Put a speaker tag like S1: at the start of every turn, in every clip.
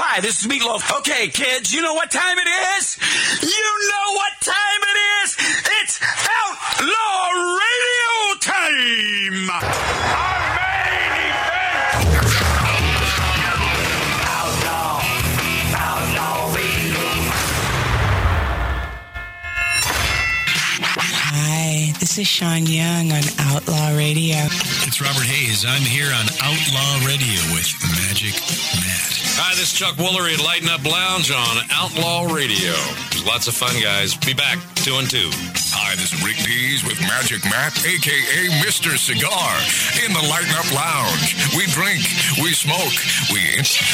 S1: Hi, this is Meatloaf. Okay, kids, you know what time it is? You know what time it is? It's Outlaw Radio time!
S2: This is Sean Young on Outlaw Radio.
S3: It's Robert Hays. I'm here on Outlaw Radio with Magic Matt.
S4: Hi, this is Chuck Woolery at Lighten Up Lounge on Outlaw Radio. There's lots of fun, guys. Be back, two and two.
S5: Hi, this is Rick Dees with Magic Matt, aka Mr. Cigar, in the Lighten Up Lounge. We drink, we smoke, we interrupt.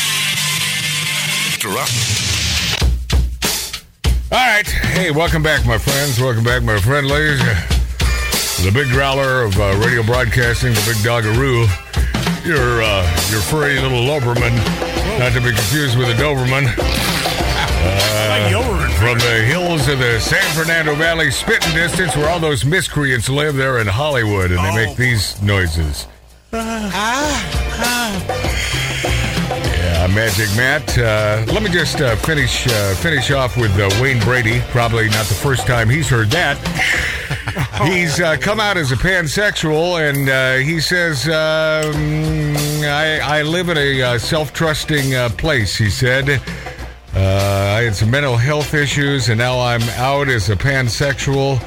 S6: All right. Hey, welcome back, my friends. Welcome back, my friendlies. The big growler of uh, radio broadcasting, the big dogaroo. Your uh, your furry little Doberman, not to be confused with a Doberman. Uh, from the hills of the San Fernando Valley, spitting distance, where all those miscreants live there in Hollywood, and they make these noises. Yeah, Magic Matt. Uh, let me just uh, finish uh, finish off with uh, Wayne Brady. Probably not the first time he's heard that. He's uh, come out as a pansexual, and uh, he says, um, I, "I live in a uh, self-trusting uh, place." He said. Uh, I had some mental health issues, and now I'm out as a pansexual,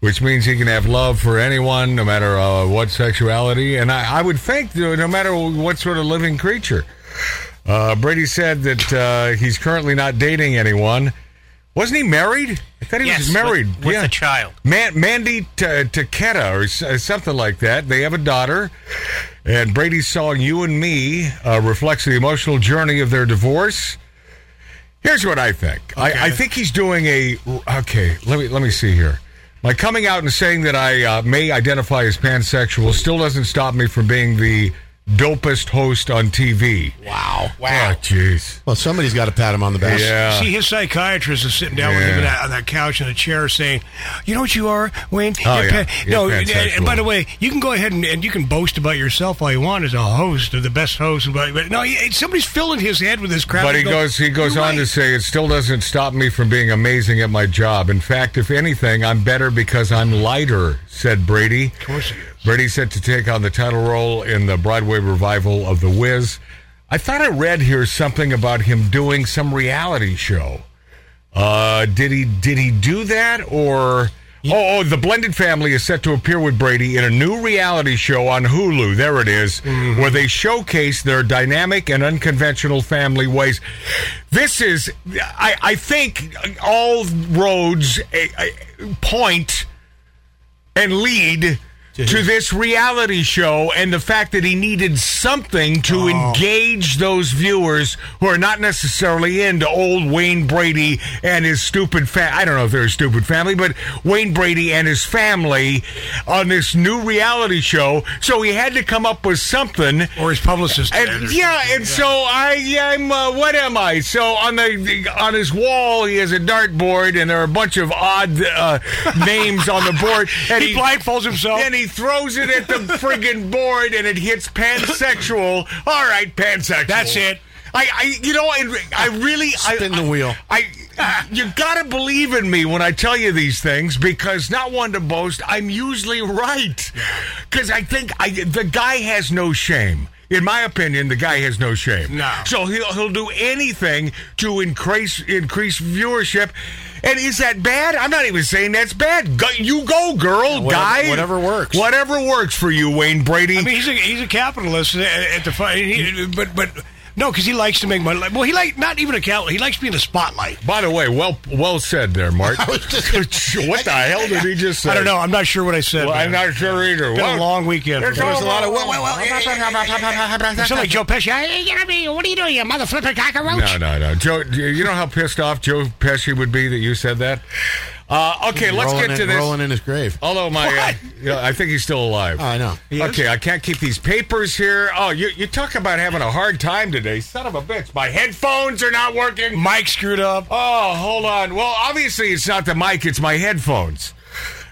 S6: which means he can have love for anyone, no matter uh, what sexuality. And I, I would think, no matter what sort of living creature. Brady said that he's currently not dating anyone. Wasn't he married? I thought he
S7: Yes,
S6: was married.
S7: with- with a child.
S6: Man, Mandie T- Taketa or s- uh, something like that. They have a daughter, and Brady's song "You and Me" uh, reflects the emotional journey of their divorce. Here's what I think. I, I think he's doing a okay. Let me let me see here. My coming out and saying that I uh, may identify as pansexual still doesn't stop me from being the dopest host on TV.
S8: Wow.
S6: Wow. jeez.
S8: Well, somebody's got to pat him on the back.
S6: Yeah.
S7: See, his psychiatrist is sitting down with him in that, on that couch in a chair saying, You know what you are, Wayne?
S6: Oh,
S7: You're
S6: yeah.
S7: pa-
S6: You're
S7: no, and,
S6: pansexual.
S7: and by the way, you can go ahead and, and you can boast about yourself all you want as a host or the best host. But, but no, he- somebody's filling his head with this crap.
S6: But he
S7: Go,
S6: goes he goes
S7: "You're
S6: on to
S7: right."
S6: say it still doesn't stop me from being amazing at my job. In fact, if anything, I'm better because I'm lighter, said Brady. Of
S7: course he is.
S6: Brady's set to take on the title role in the Broadway revival of The Wiz. I thought I read here something about him doing some reality show. Uh, did he did he do that or Oh, oh, the blended family is set to appear with Brady in a new reality show on Hulu. There it is, where they showcase their dynamic and unconventional family ways. This is, I, I think, all roads eh, eh, point and lead to this reality show and the fact that he needed something to engage those viewers who are not necessarily into old Wayne Brady and his stupid fa- I don't know if they're a stupid family, but Wayne Brady and his family on this new reality show. So he had to come up with something.
S7: Or his publicist.
S6: And, yeah, and so I, I'm, uh, what am I? So on the on his wall, he has a dartboard, and there are a bunch of odd uh, names on the board. And
S7: He blindfolds himself.
S6: and he throws it at the friggin' board, and it hits pansexual. All right, pansexual.
S7: That's it.
S6: I, I, you know, I, I really
S8: Spin
S6: I,
S8: the wheel.
S6: I, you gotta believe in me when I tell you these things because not one to boast. I'm usually right because I think I, the guy has no shame. In my opinion, the guy has no shame.
S7: No.
S6: So he'll he'll do anything to increase increase viewership. And is that bad? I'm not even saying that's bad. Go, you go, girl,
S8: whatever-
S6: guy.
S8: whatever works.
S6: Whatever works for you, Wayne Brady.
S7: I mean, he's a he's a capitalist at, at the fi- he, but but no, because he likes to make money. Well, he like not even a capitalist. He likes to be in the spotlight.
S6: By the way, well well said there, Mart. what the hell did he just say?
S7: I don't know. I'm not sure what I said.
S6: Well, I'm not sure either.
S7: It's been
S6: Well,
S7: a long weekend.
S6: There's
S7: There was
S6: a lot of well, well, well.
S7: You sound like Joe Pesci. Hey, you know me? What are you doing, you mother flipper cockroach?
S6: No, no, no. Joe, you know how pissed off Joe Pesci would be that you said that? Uh, okay, let's get to
S8: in,
S6: this.
S8: Rolling in his grave.
S6: Although my, uh, yeah, I think he's still alive.
S8: Oh, I know.
S6: Okay, I can't keep these papers here. Oh, you you talk about having a hard time today, son of a bitch. My headphones are not working.
S7: Mike screwed up.
S6: Oh, hold on. Well, obviously it's not the mic; it's my headphones.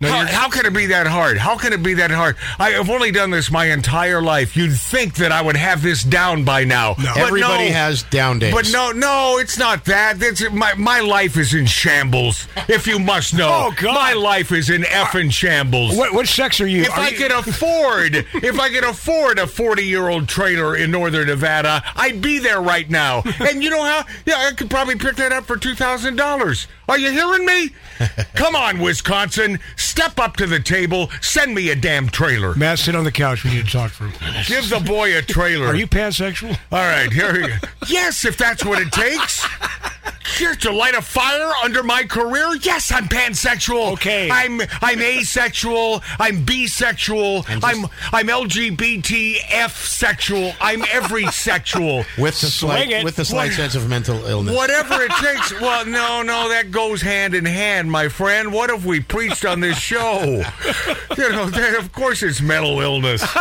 S7: No,
S6: how, how can it be that hard? How can it be that hard? I have only done this my entire life. You'd think that I would have this down by now.
S7: No.
S8: Everybody
S6: no.
S8: has down days.
S6: But no, no, it's not that. That's my my life is in shambles. If you must know,
S7: Oh, God.
S6: my life is in effing shambles.
S7: What, what sex are you?
S6: If
S7: Are
S6: I
S7: you-
S6: could afford, if I could afford a forty-year-old trailer in northern Nevada, I'd be there right now. And you know how? Yeah, I could probably pick that up for two thousand dollars. Are you hearing me? Come on, Wisconsin, step up to the table. Send me a damn trailer.
S7: Matt, sit on the couch. We need to talk for a minute.
S6: Give the boy a trailer.
S7: Are you pansexual?
S6: All right, here we go. Yes, if that's what it takes. Here to light a fire under my career. Yes, I'm pansexual.
S7: Okay.
S6: I'm I'm asexual. I'm bisexual. I'm I'm LGBTF sexual. I'm every sexual.
S8: with the slight,
S7: it.
S8: with the slight
S6: What?
S8: sense of mental illness.
S6: Whatever it takes. Well, no, no, that goes hand in hand, my friend. What have we preached on this show? You know, of course it's mental illness.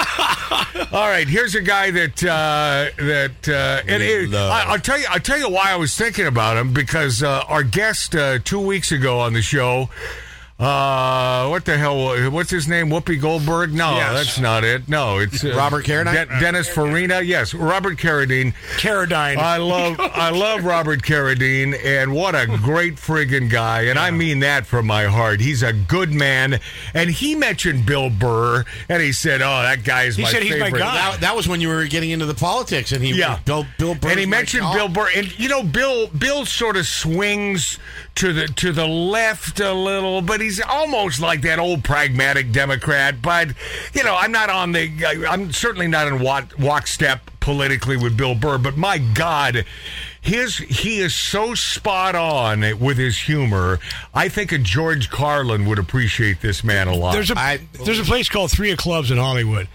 S6: All right, here's a guy that uh, that uh, and it, I, I'll tell you. I'll tell you why I was thinking about him because uh, our guest uh, two weeks ago on the show. Uh, what the hell? What's his name? Whoopi Goldberg? No,
S7: Yes.
S6: that's not it. No, it's uh,
S8: Robert Carradine?
S6: De- Dennis Farina. Yes, Robert Carradine.
S7: Carradine.
S6: I love I love Robert Carradine, and what a great friggin' guy, and I mean that from my heart. He's a good man, and he mentioned Bill Burr, and he said, "Oh, that guy is
S7: He
S6: my
S7: said he's my guy.
S8: that, that was when you were getting into the politics, and he
S6: Yeah,
S8: Bill Bill Burr
S6: and he mentioned. Bill Burr, and you know, Bill Bill sort of swings to the to the left a little, but he's almost like that old pragmatic Democrat. But you know, I'm not on the, I'm certainly not in walk, walk step politically with Bill Burr. But my God. His he is so spot on with his humor. I think a George Carlin would appreciate this man a lot.
S7: There's a
S8: I-
S7: there's a place called Three of Clubs in Hollywood,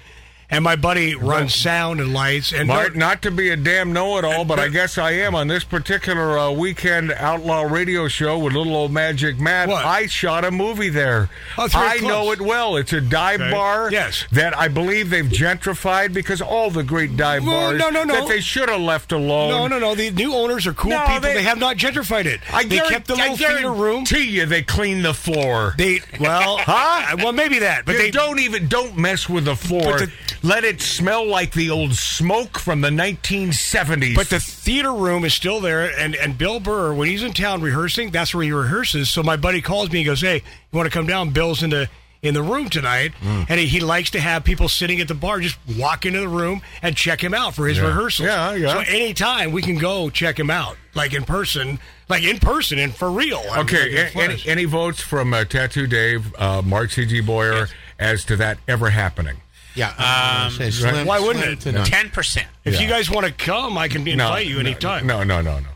S7: and my buddy runs sound and lights. And
S6: Mart, not to be a damn know-it-all, but I guess I am on this particular uh, weekend outlaw radio show with little old Magic Matt.
S7: What?
S6: I shot a movie there.
S7: Oh,
S6: I
S7: Clubs.
S6: know it well. It's a dive
S7: Okay.
S6: bar.
S7: Yes.
S6: that I believe they've gentrified because all the great dive
S7: Well,
S6: bars
S7: no, no, no.
S6: that they should have left alone.
S7: no, no, no. The new owners are cool
S6: No,
S7: people.
S6: they-
S7: They, have not gentrified it.
S6: I
S7: they kept the little theater room.
S6: guarantee you they clean the floor.
S7: They well,
S6: Huh?
S7: Well, maybe that, but
S6: You
S7: they
S6: don't even don't mess with the floor. Let it smell like the old smoke from the 1970s.
S7: But the theater room is still there, and, and Bill Burr, when he's in town rehearsing, that's where he rehearses. So my buddy calls me and goes, "Hey, you want to come down? Bill's in the in the room tonight,
S6: Mm.
S7: and he, he likes to have people sitting at the bar just walk into the room and check him out for his rehearsals.
S6: Yeah, yeah.
S7: So anytime we can go check him out, like in person, like in person and for real. I
S6: Okay, any, any votes from uh, Tattoo Dave, uh, Mark C.G. Boyer, as to that ever happening?
S8: Yeah. Um, slim-
S7: Why wouldn't it?
S9: Ten percent.
S7: if you guys want to come, I can invite you
S6: no,
S7: anytime.
S6: No, no, no, no.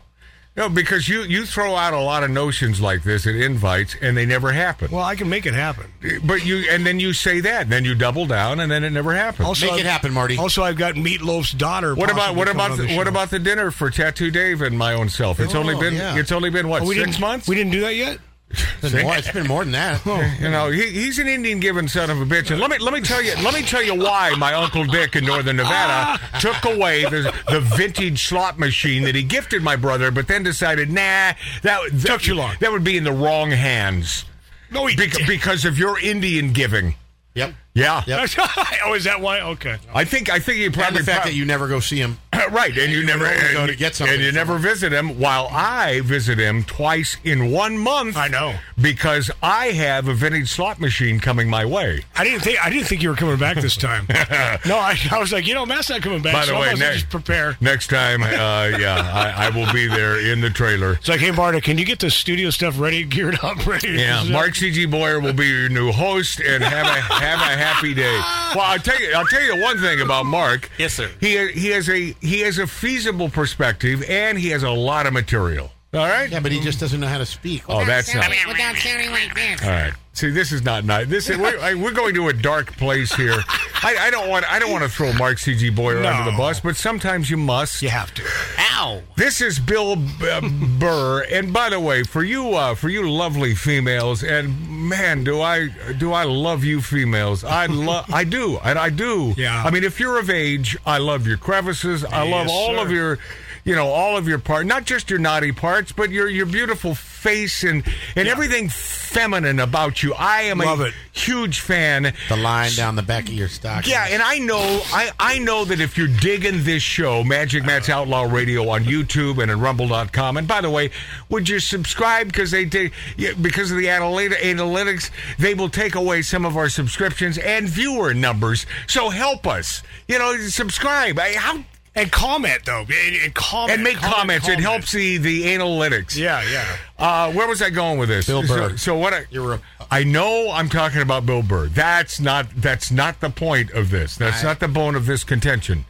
S6: No, because you, you throw out a lot of notions like this at invites, and they never happen.
S7: Well, I can make it happen.
S6: but you and then you say that, and then you double down, and then it never happens.
S7: Also,
S8: Make it
S7: I've-
S8: happen, Marty.
S7: Also, I've got Meatloaf's daughter.
S6: what about what about the,
S7: the
S6: what about the dinner for Tattoo Dave and my own self? It's
S8: Oh,
S6: only been
S8: yeah.
S6: it's only been what
S7: Oh, we
S6: six
S7: didn't,
S6: months.
S7: We didn't do that yet.
S8: It's been more- it's been more than that. Oh.
S6: You know, he, he's an Indian giving son of a bitch, and let me let me tell you let me tell you why my uncle Dick in Northern Nevada took away the the vintage slot machine that he gifted my brother, but then decided, nah, that, that
S7: Took too long.
S6: That would be in the wrong hands.
S7: No, he
S6: Bec- because of your Indian giving.
S8: Yep.
S6: Yeah,
S8: Yep.
S7: oh, is that why? Okay.
S6: I think I think you
S8: And
S6: probably
S8: the fact
S6: prob-
S8: that you never go see him.
S6: right, and you never
S8: only go to get something
S6: and you never
S8: him.
S6: visit him. While I visit him twice in one month.
S7: I know.
S6: because I have a vintage slot machine coming my way.
S7: I didn't think I didn't think you were coming back this time. no, I, I was like, you know, Matt's not coming back.
S6: By the
S7: so
S6: way, ne-
S7: just prepare.
S6: Next time, uh, yeah, I, I will be there in the trailer.
S7: It's like, hey, Barta, can you get the studio stuff ready, geared up, ready?
S6: Yeah, Mark C.G. Boyer will be your new host, and have a have a happy day. Well, I'll tell you, I'll tell you one thing about Mark.
S9: Yes, sir.
S6: He he has a he has a feasible perspective, and he has a lot of material. All right.
S8: Yeah, but he just doesn't know how to speak.
S6: Oh, that's not.
S9: Without sounding like this.
S6: All right. See, this is not nice. This is we're, I- we're going to a dark place here. I, I don't want I don't want to throw Mark C.G. Boyer under the bus, but sometimes you must.
S7: You have to.
S9: Ow.
S6: This is Bill uh, Burr, and by the way, for you, uh, for you lovely females, and man, do I do I love you females? I love, I do, and I do.
S7: Yeah.
S6: I mean, if you're of age, I love your crevices. I love
S7: Yes,
S6: all of your, you know, all of your part, not just your naughty parts, but your your beautiful face and and everything feminine about you. I am
S7: Love
S6: a
S7: it.
S6: huge fan.
S8: The line down the back of your stock.
S6: Yeah, and I know I, I know that if you're digging this show, Magic Matt's Outlaw Radio on YouTube and at rumble.com. And by the way, would you subscribe because they take yeah, because of the analyt- analytics, they will take away some of our subscriptions and viewer numbers. So help us. You know, subscribe. I, how
S7: And comment though, and, and comment
S6: and make
S7: comment,
S6: comments. It helps the the analytics.
S7: Yeah, yeah.
S6: Uh, where was I going with this?
S8: Bill Burr.
S6: So, so what? I,
S8: You were-
S6: I know I'm talking about Bill Burr. That's not. That's not the point of this. That's
S8: I-
S6: not the bone of this contention.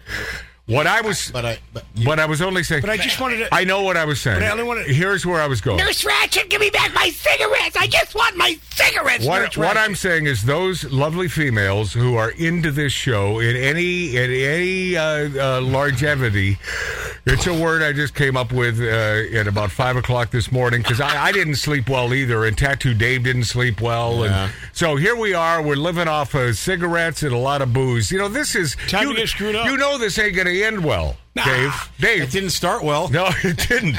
S6: What I was,
S8: But I. But
S6: but I was only saying.
S7: But I just wanted to.
S6: I know what I was saying.
S7: But I only wanna-
S6: Here's where I was going.
S9: Nurse Ratched, give me back my cigarettes. I just want my cigarettes.
S6: What,
S9: Nurse
S6: what I'm saying is those lovely females who are into this show in any in any uh, uh, longevity. It's a word I just came up with uh, at about five o'clock this morning because I, I didn't sleep well either, and Tattoo Dave didn't sleep well,
S8: Yeah.
S6: and so here we are. We're living off of cigarettes and a lot of booze. You know, this is
S7: Time
S6: you,
S7: to get screwed up.
S6: You know, this ain't going end well, Dave. Dave,
S8: it didn't start well.
S6: no, it didn't.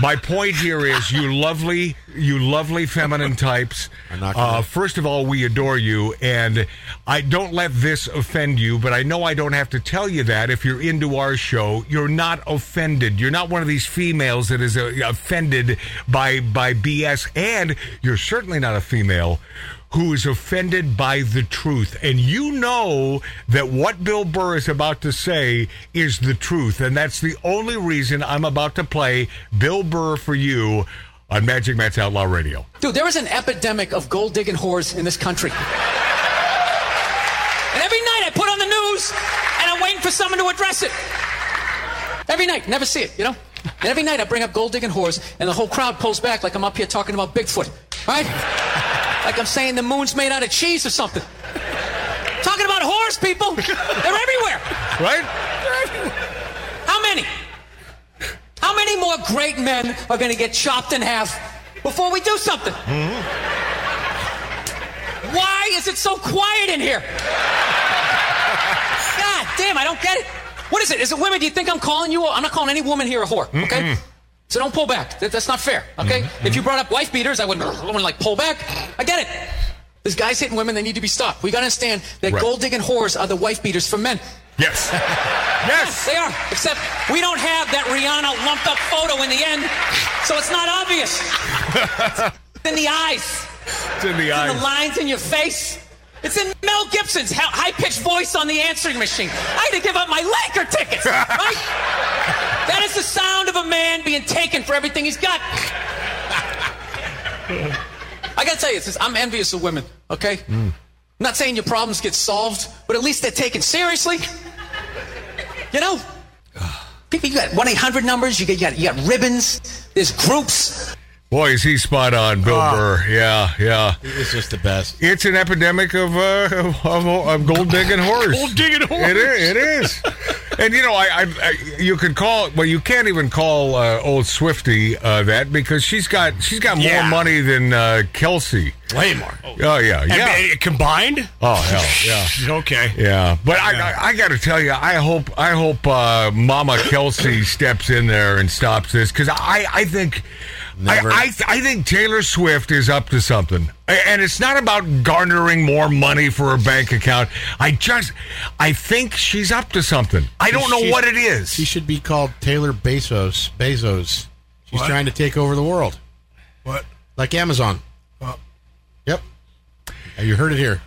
S6: My point here is, you lovely, you lovely feminine types.
S8: I'm not gonna-
S6: Uh, first of all, we adore you, and I don't let this offend you. But I know I don't have to tell you that. If you're into our show, you're not offended. You're not one of these females that is uh, offended by by BS, and you're certainly not a female who is offended by the truth. And you know that what Bill Burr is about to say is the truth. And that's the only reason I'm about to play Bill Burr for you on Magic Matt's Outlaw Radio.
S10: Dude, there is an epidemic of gold digging whores in this country. And every night I put on the news and I'm waiting for someone to address it. Every night, never see it, you know? And every night I bring up gold digging whores and the whole crowd pulls back like I'm up here talking about Bigfoot, right? Like I'm saying the moon's made out of cheese or something. Talking about whores, people. They're everywhere.
S6: Right?
S10: They're everywhere. How many? How many more great men are going to get chopped in half before we do something? hmm Why is it so quiet in here? God damn, I don't get it. What is it? Is it women? Do you think I'm calling you? a- I'm not calling any woman here a whore, okay? So don't pull back. That- that's not fair, okay? Mm-hmm. If you brought up wife beaters, I wouldn't, I wouldn't like pull back. I get it. There's guys hitting women, they need to be stopped. We gotta understand that
S6: Right.
S10: gold digging whores are the wife beaters for men.
S6: Yes. yes.
S10: They are, except we don't have that Rihanna lumped up photo in the end, so it's not obvious. it's in the eyes,
S6: It's in the
S10: in
S6: eyes.
S10: the lines in your face. It's in Mel Gibson's high pitched voice on the answering machine. I had to give up my Laker tickets, right? That is the sound of a man being taken for everything he's got. I gotta tell you, this, I'm envious of women, okay? I'm not saying your problems get solved, but at least they're taken seriously. You know? People, you got 1 800 numbers, you got, you, got, you got ribbons, there's groups.
S6: Boy, is he spot on, Bill Burr. Yeah, yeah.
S8: He It's just the best.
S6: It's an epidemic of uh, of, of gold digging horse.
S7: Gold digging whores.
S6: It is. It is. And you know, I, I, I you could call well, you can't even call uh, old Swifty uh, that because she's got she's got more
S7: Yeah.
S6: money than uh, Kelce.
S8: Way more.
S6: Oh yeah,
S7: And,
S6: yeah.
S7: uh, combined?
S6: Oh hell, yeah.
S7: Okay.
S6: Yeah, but I, I, I got to tell you, I hope I hope uh, Mama Kelce steps in there and stops this because I I think
S8: Never.
S6: I, I I think Taylor Swift is up to something, and it's not about garnering more money for her bank account. I just I think she's up to something. I don't know
S8: She's-
S6: what it is.
S8: She should be called Taylor Bezos. Bezos. She's
S7: What?
S8: trying to take over the world,
S7: What?
S8: like Amazon. Uh, You heard it here.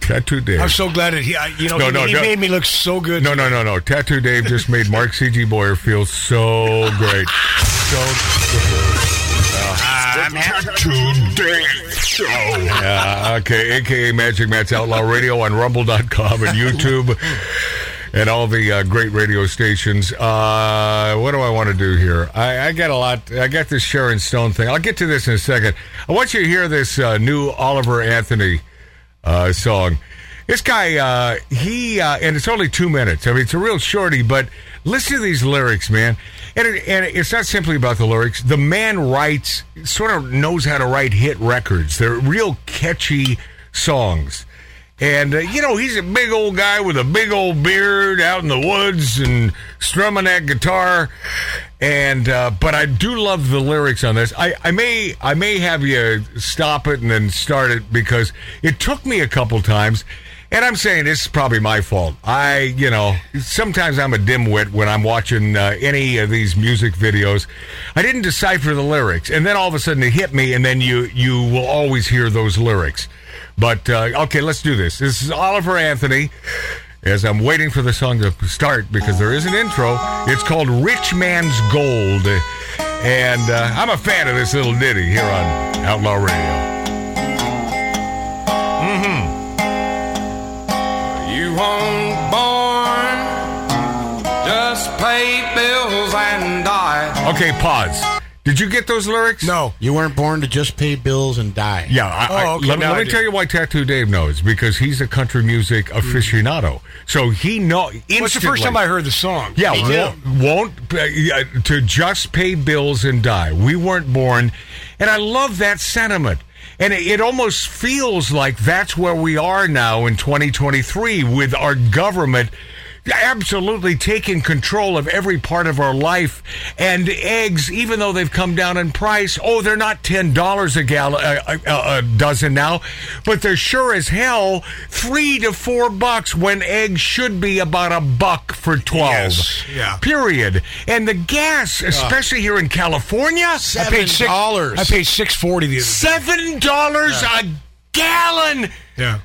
S6: Tattoo Dave.
S7: I'm so glad that he, I, you know,
S6: No,
S7: he,
S6: no,
S7: he
S6: no.
S7: made me look so good.
S6: no, no, no, no. Tattoo Dave just made Mark C.G. Boyer feel so great. So
S1: Tattoo Dave Show.
S6: Yeah, okay, aka Magic Matt's Outlaw Radio on Rumble.com and YouTube and all the uh, great radio stations. Uh, what do I want to do here? I, I got a lot. I got this Sharon Stone thing. I'll get to this in a second. I want you to hear this uh, new Oliver Anthony uh, song. This guy, uh, he, uh, and it's only two minutes. I mean, it's a real shorty, but listen to these lyrics, man. And, it, and it's not simply about the lyrics. The man writes, sort of knows how to write hit records. They're real catchy songs. And, uh, you know, he's a big old guy with a big old beard out in the woods and strumming that guitar. And, uh, but I do love the lyrics on this. I, I may, I may have you stop it and then start it because it took me a couple times. And I'm saying this is probably my fault. I, you know, sometimes I'm a dimwit when I'm watching uh, any of these music videos. I didn't decipher the lyrics, and then all of a sudden it hit me, and then you you will always hear those lyrics. But uh, okay, let's do this. This is Oliver Anthony. As I'm waiting for the song to start because there is an intro. It's called "Rich Man's Gold," and uh, I'm a fan of this little ditty here on Outlaw Radio.
S1: You weren't born, just pay bills and die.
S6: Okay, pause. Did you get those lyrics?
S7: No.
S8: You weren't born to just pay bills and die.
S6: Yeah, I, I-
S7: Oh, okay,
S6: let, me- let
S7: I
S6: me
S7: do.
S6: tell you why Tattoo Dave knows because he's a country music aficionado. So he know.
S7: What's the first time I heard the song?
S6: Yeah, won't, won't uh, yeah, to just pay bills and die. We weren't born, and I love that sentiment. And it, almost feels like that's where we are now in 2023 with our government absolutely taking control of every part of our life. And eggs, even though they've come down in price, oh, they're not ten dollars a gallon, a, a, a dozen now, but they're sure as hell three to four bucks when eggs should be about a buck for twelve.
S7: Yes, yeah.
S6: Period. And the gas, especially here in California,
S7: I paid six
S8: dollars.
S7: I paid six forty the other
S6: seven dollars a gallon.
S7: Yeah.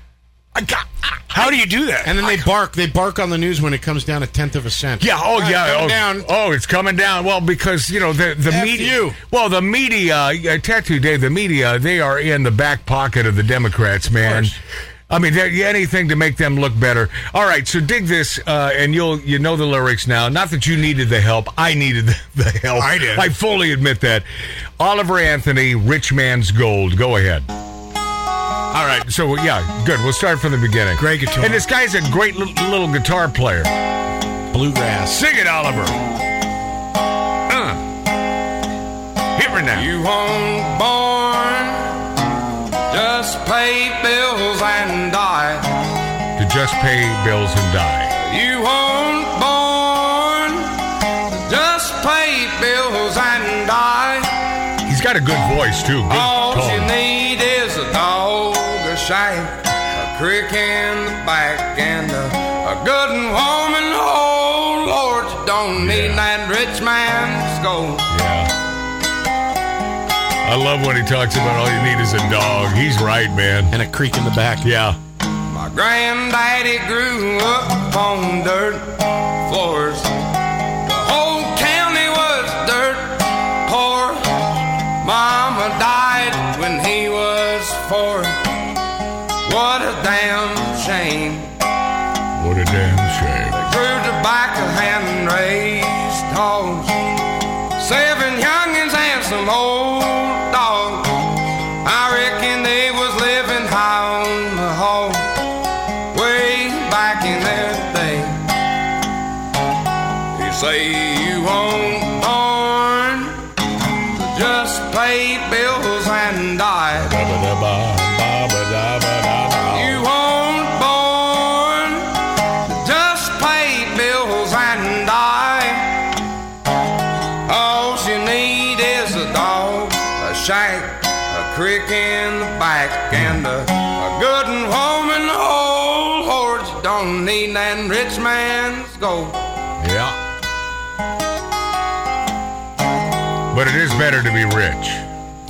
S6: Got,
S7: How do you do that?
S8: And then they bark. They bark on the news when it comes down a tenth of a cent.
S6: Yeah. Oh,
S8: Ah,
S6: yeah. Oh,
S8: down.
S6: oh, it's coming down. Well, because you know the the
S8: F
S6: media.
S8: you.
S6: Well, the media, uh, tattoo Dave. The media, they are in the back pocket of the Democrats, man. I mean, anything to make them look better. All right, so dig this, uh, and you'll you know the lyrics now. Not that you needed the help, I needed the, the help.
S7: I did.
S6: I fully admit that. Oliver Anthony, Rich Man's Gold. Go ahead. All right, so yeah, good. We'll start from the beginning.
S7: Great guitar.
S6: And this guy's a great li- little guitar player.
S8: Bluegrass.
S6: Sing it, Oliver. Uh. Hit me now.
S1: You weren't born, just pay bills and die.
S6: to just pay bills and die.
S1: You weren't born, just pay bills and die.
S6: He's got a good voice too. Good
S1: All you need is a dog, a a crick in the back, and a, a good woman. Oh Lord, you don't need that rich man's gold.
S6: Yeah. I love when he talks about all you need is a dog. He's right, man.
S8: And a creek in the back.
S6: Yeah.
S1: My granddaddy grew up on dirt floors. The whole county was dirt poor. Mama died when he was four. What a damn shame.
S6: What a damn shame.
S1: Grew tobacco and raised hogs. Seven youngins and some old
S6: better to be rich.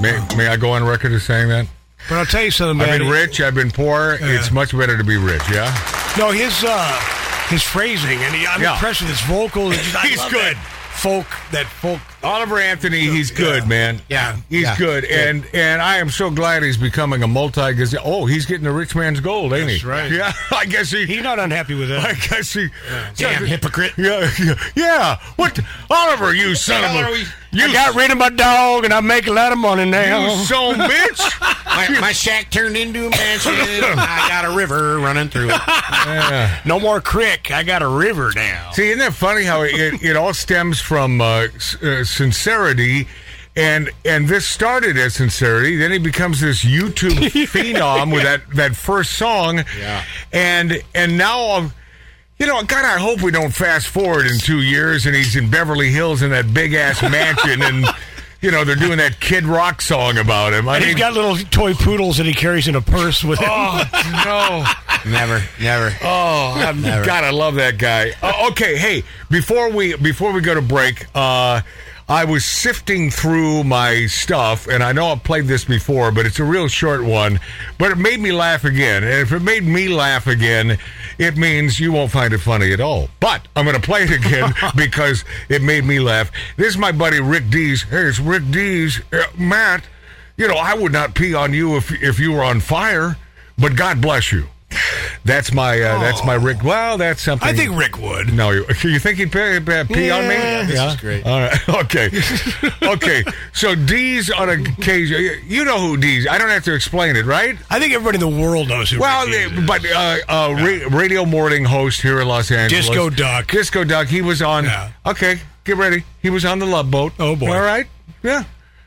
S6: May, may I go on record as saying that?
S7: But I'll tell you something, man.
S6: I've been rich, I've been poor. It's much better to be rich, yeah?
S7: No, his uh, his phrasing, and he, I'm
S6: Yeah.
S7: impressed with his vocal. Just-
S6: He's good.
S7: that folk, that folk.
S6: Oliver Anthony, he's good, man.
S8: Yeah,
S6: he's
S8: yeah,
S6: good,
S8: good.
S6: and and I am so glad he's becoming a multi. Oh, he's getting the rich man's gold, ain't
S7: That's
S6: he?
S7: right.
S6: Yeah, I guess he.
S7: He's not unhappy with
S6: it.
S7: I
S6: guess he.
S8: Damn hypocrite.
S6: Yeah, yeah, yeah. What, Oliver? You son of a.
S8: we-
S6: You,
S7: I got rid of my dog, and I make a lot of money now.
S6: you son bitch.
S8: My, my shack turned into a mansion. I got a river running through it.
S6: Yeah.
S7: no more crick. I got a river now.
S6: See, isn't that funny how it, it all stems from uh, uh, sincerity And and this started as sincerity. Then he becomes this YouTube phenom with that, that first song.
S8: Yeah.
S6: And and now um, you know, God, I hope we don't fast forward in two years and he's in Beverly Hills in that big ass mansion and you know, they're doing that Kid Rock song about him. I
S7: And he's
S6: mean,
S7: got little toy poodles that he carries in a purse with him.
S6: oh no.
S8: Never, never.
S6: Oh, I'm, God, I love that guy. Uh, okay, hey, before we before we go to break, uh, I was sifting through my stuff, and I know I've played this before, but it's a real short one. But it made me laugh again, and if it made me laugh again, it means you won't find it funny at all. But I'm going to play it again because it made me laugh. This is my buddy Rick Dees. Hey, it's Rick Dees. Uh, Matt, you know I would not pee on you if if you were on fire, but God bless you. That's my uh, that's my Rick. Well, that's something.
S7: I think Rick would.
S6: No, you, you think he'd pee, pee on me?
S7: Yeah.
S8: This is great.
S6: All right. Okay. okay. So Dees on occasion. You know who Dees? I don't have to explain it, right?
S7: I think everybody in the world knows who
S6: Well, they- but uh, uh, ra- radio morning host here in Los Angeles,
S7: Disco Duck.
S6: Disco Duck. He was on.
S7: Yeah.
S6: Okay, get ready. He was on the Love Boat.
S7: Oh, boy.
S6: All right. Yeah.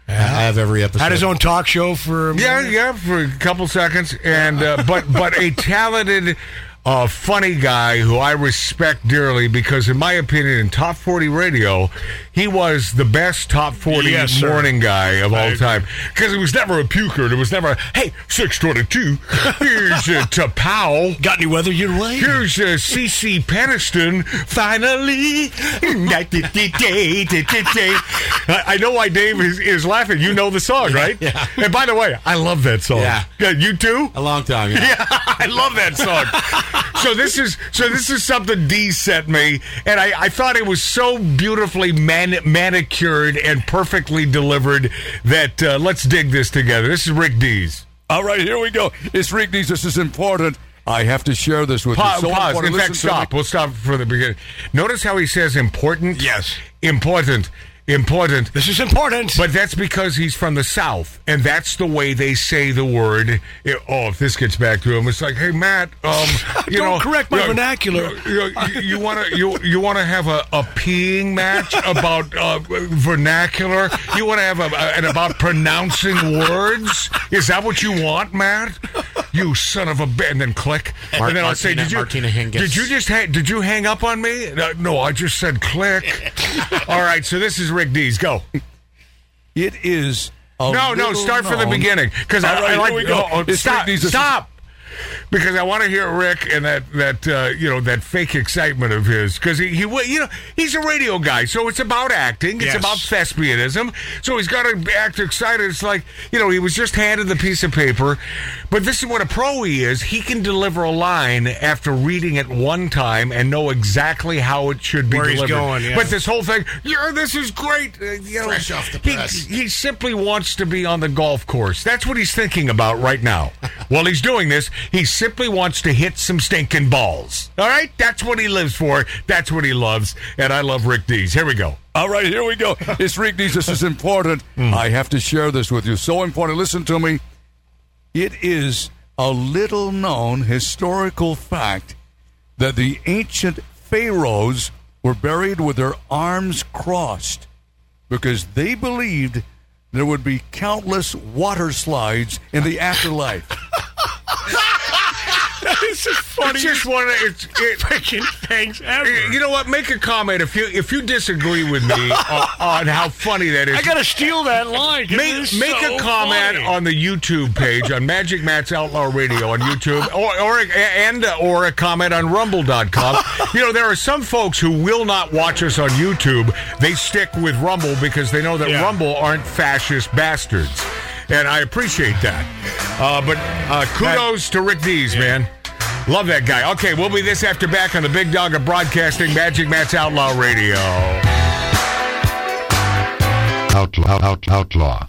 S8: I have every episode.
S7: had his own talk show for a
S6: Yeah,
S7: minute.
S6: yeah, for a couple seconds, and uh, but but a talented, uh, funny guy who I respect dearly because, in my opinion, in top forty radio, he was the best top forty
S7: Yes,
S6: morning guy of all
S7: agree.
S6: time. Because it was never a puker. And it was never, a, hey, six twenty two. Here's uh, to Powell.
S7: Got any weather you're late?
S6: Here's uh, CeCe Peniston. Finally, I I know why Dave is, is laughing. You know the song, right?
S8: Yeah.
S6: And by the way, I love that song.
S8: Yeah.
S6: you too.
S8: a long time. Yeah.
S6: Yeah, I love that song. so this is so this is something D sent me, and I, I thought it was so beautifully man, manicured and perfectly delivered that uh, let's dig this together. This is Rick Dees.
S11: All right, here we go. It's Rick Dees. This is important. I have to share this with
S6: Pa-
S11: you. So
S6: pause. In fact,
S11: me.
S6: stop. We'll stop for the beginning. Notice how he says important.
S7: Yes.
S6: important, important.
S7: This is important.
S6: But that's because he's from the South, and that's the way they say the word. It- oh, if this gets back to him, it's like, hey, Matt, um, you
S7: Don't
S6: know,
S7: correct my
S6: you know,
S7: vernacular.
S6: You want to you you want to have a, a peeing match about uh, vernacular? You want to have a, a- and about pronouncing words? Is that what you want, Matt? You son of a bitch! And then click,
S8: Mar-
S6: and then I'll say, did you
S8: Martina Hingis.
S6: did you just ha- did you hang up on me? No, no, I just said click. All right, so this is Rick Dees. Go.
S11: It is. A
S6: No, no, start from the beginning because I,
S11: All right,
S6: I like.
S11: we go.
S6: oh, oh, stop!
S11: Rick Dees. This is-
S6: Stop! Because I want to hear Rick and that that uh, you know that fake excitement of his because he, he you know he's a radio guy so it's about acting it's
S7: Yes.
S6: about thespianism so he's got to act excited it's like you know he was just handed the piece of paper but this is what a pro he is he can deliver a line after reading it one time and know exactly how it should be
S7: Where
S6: delivered
S7: going, yeah.
S6: but this whole thing yeah this is great uh, you know,
S8: Fresh off the
S6: he-
S8: press.
S6: he simply wants to be on the golf course. That's what he's thinking about right now. While he's doing this, he simply wants to hit some stinking balls. All right? That's what he lives for. That's what he loves. And I love Rick Dees. Here we go.
S11: All right, here we go. It's Rick Dees. This is important. Hmm. I have to share this with you. So important. Listen to me. It is a little known historical fact that the ancient pharaohs were buried with their arms crossed because they believed there would be countless water slides in the afterlife.
S7: this is funny.
S6: It's just one of it's it,
S7: freaking things ever.
S6: you know what? Make a comment if you if you disagree with me on, on how funny that is.
S7: I gotta steal that line.
S6: Make, make
S7: so
S6: a comment
S7: funny.
S6: on the YouTube page on Magic Matt's Outlaw Radio on YouTube, or, or and or a comment on Rumble.com. you know, there are some folks who will not watch us on YouTube. They stick with Rumble because they know that
S7: Yeah.
S6: Rumble aren't fascist bastards, and I appreciate that. Uh, but uh, kudos to Rick Dees, man. Love that guy. Okay, we'll be this after back on the Big Dog of Broadcasting, Magic Matt's Outlaw Radio.
S12: Outlaw, out, outlaw.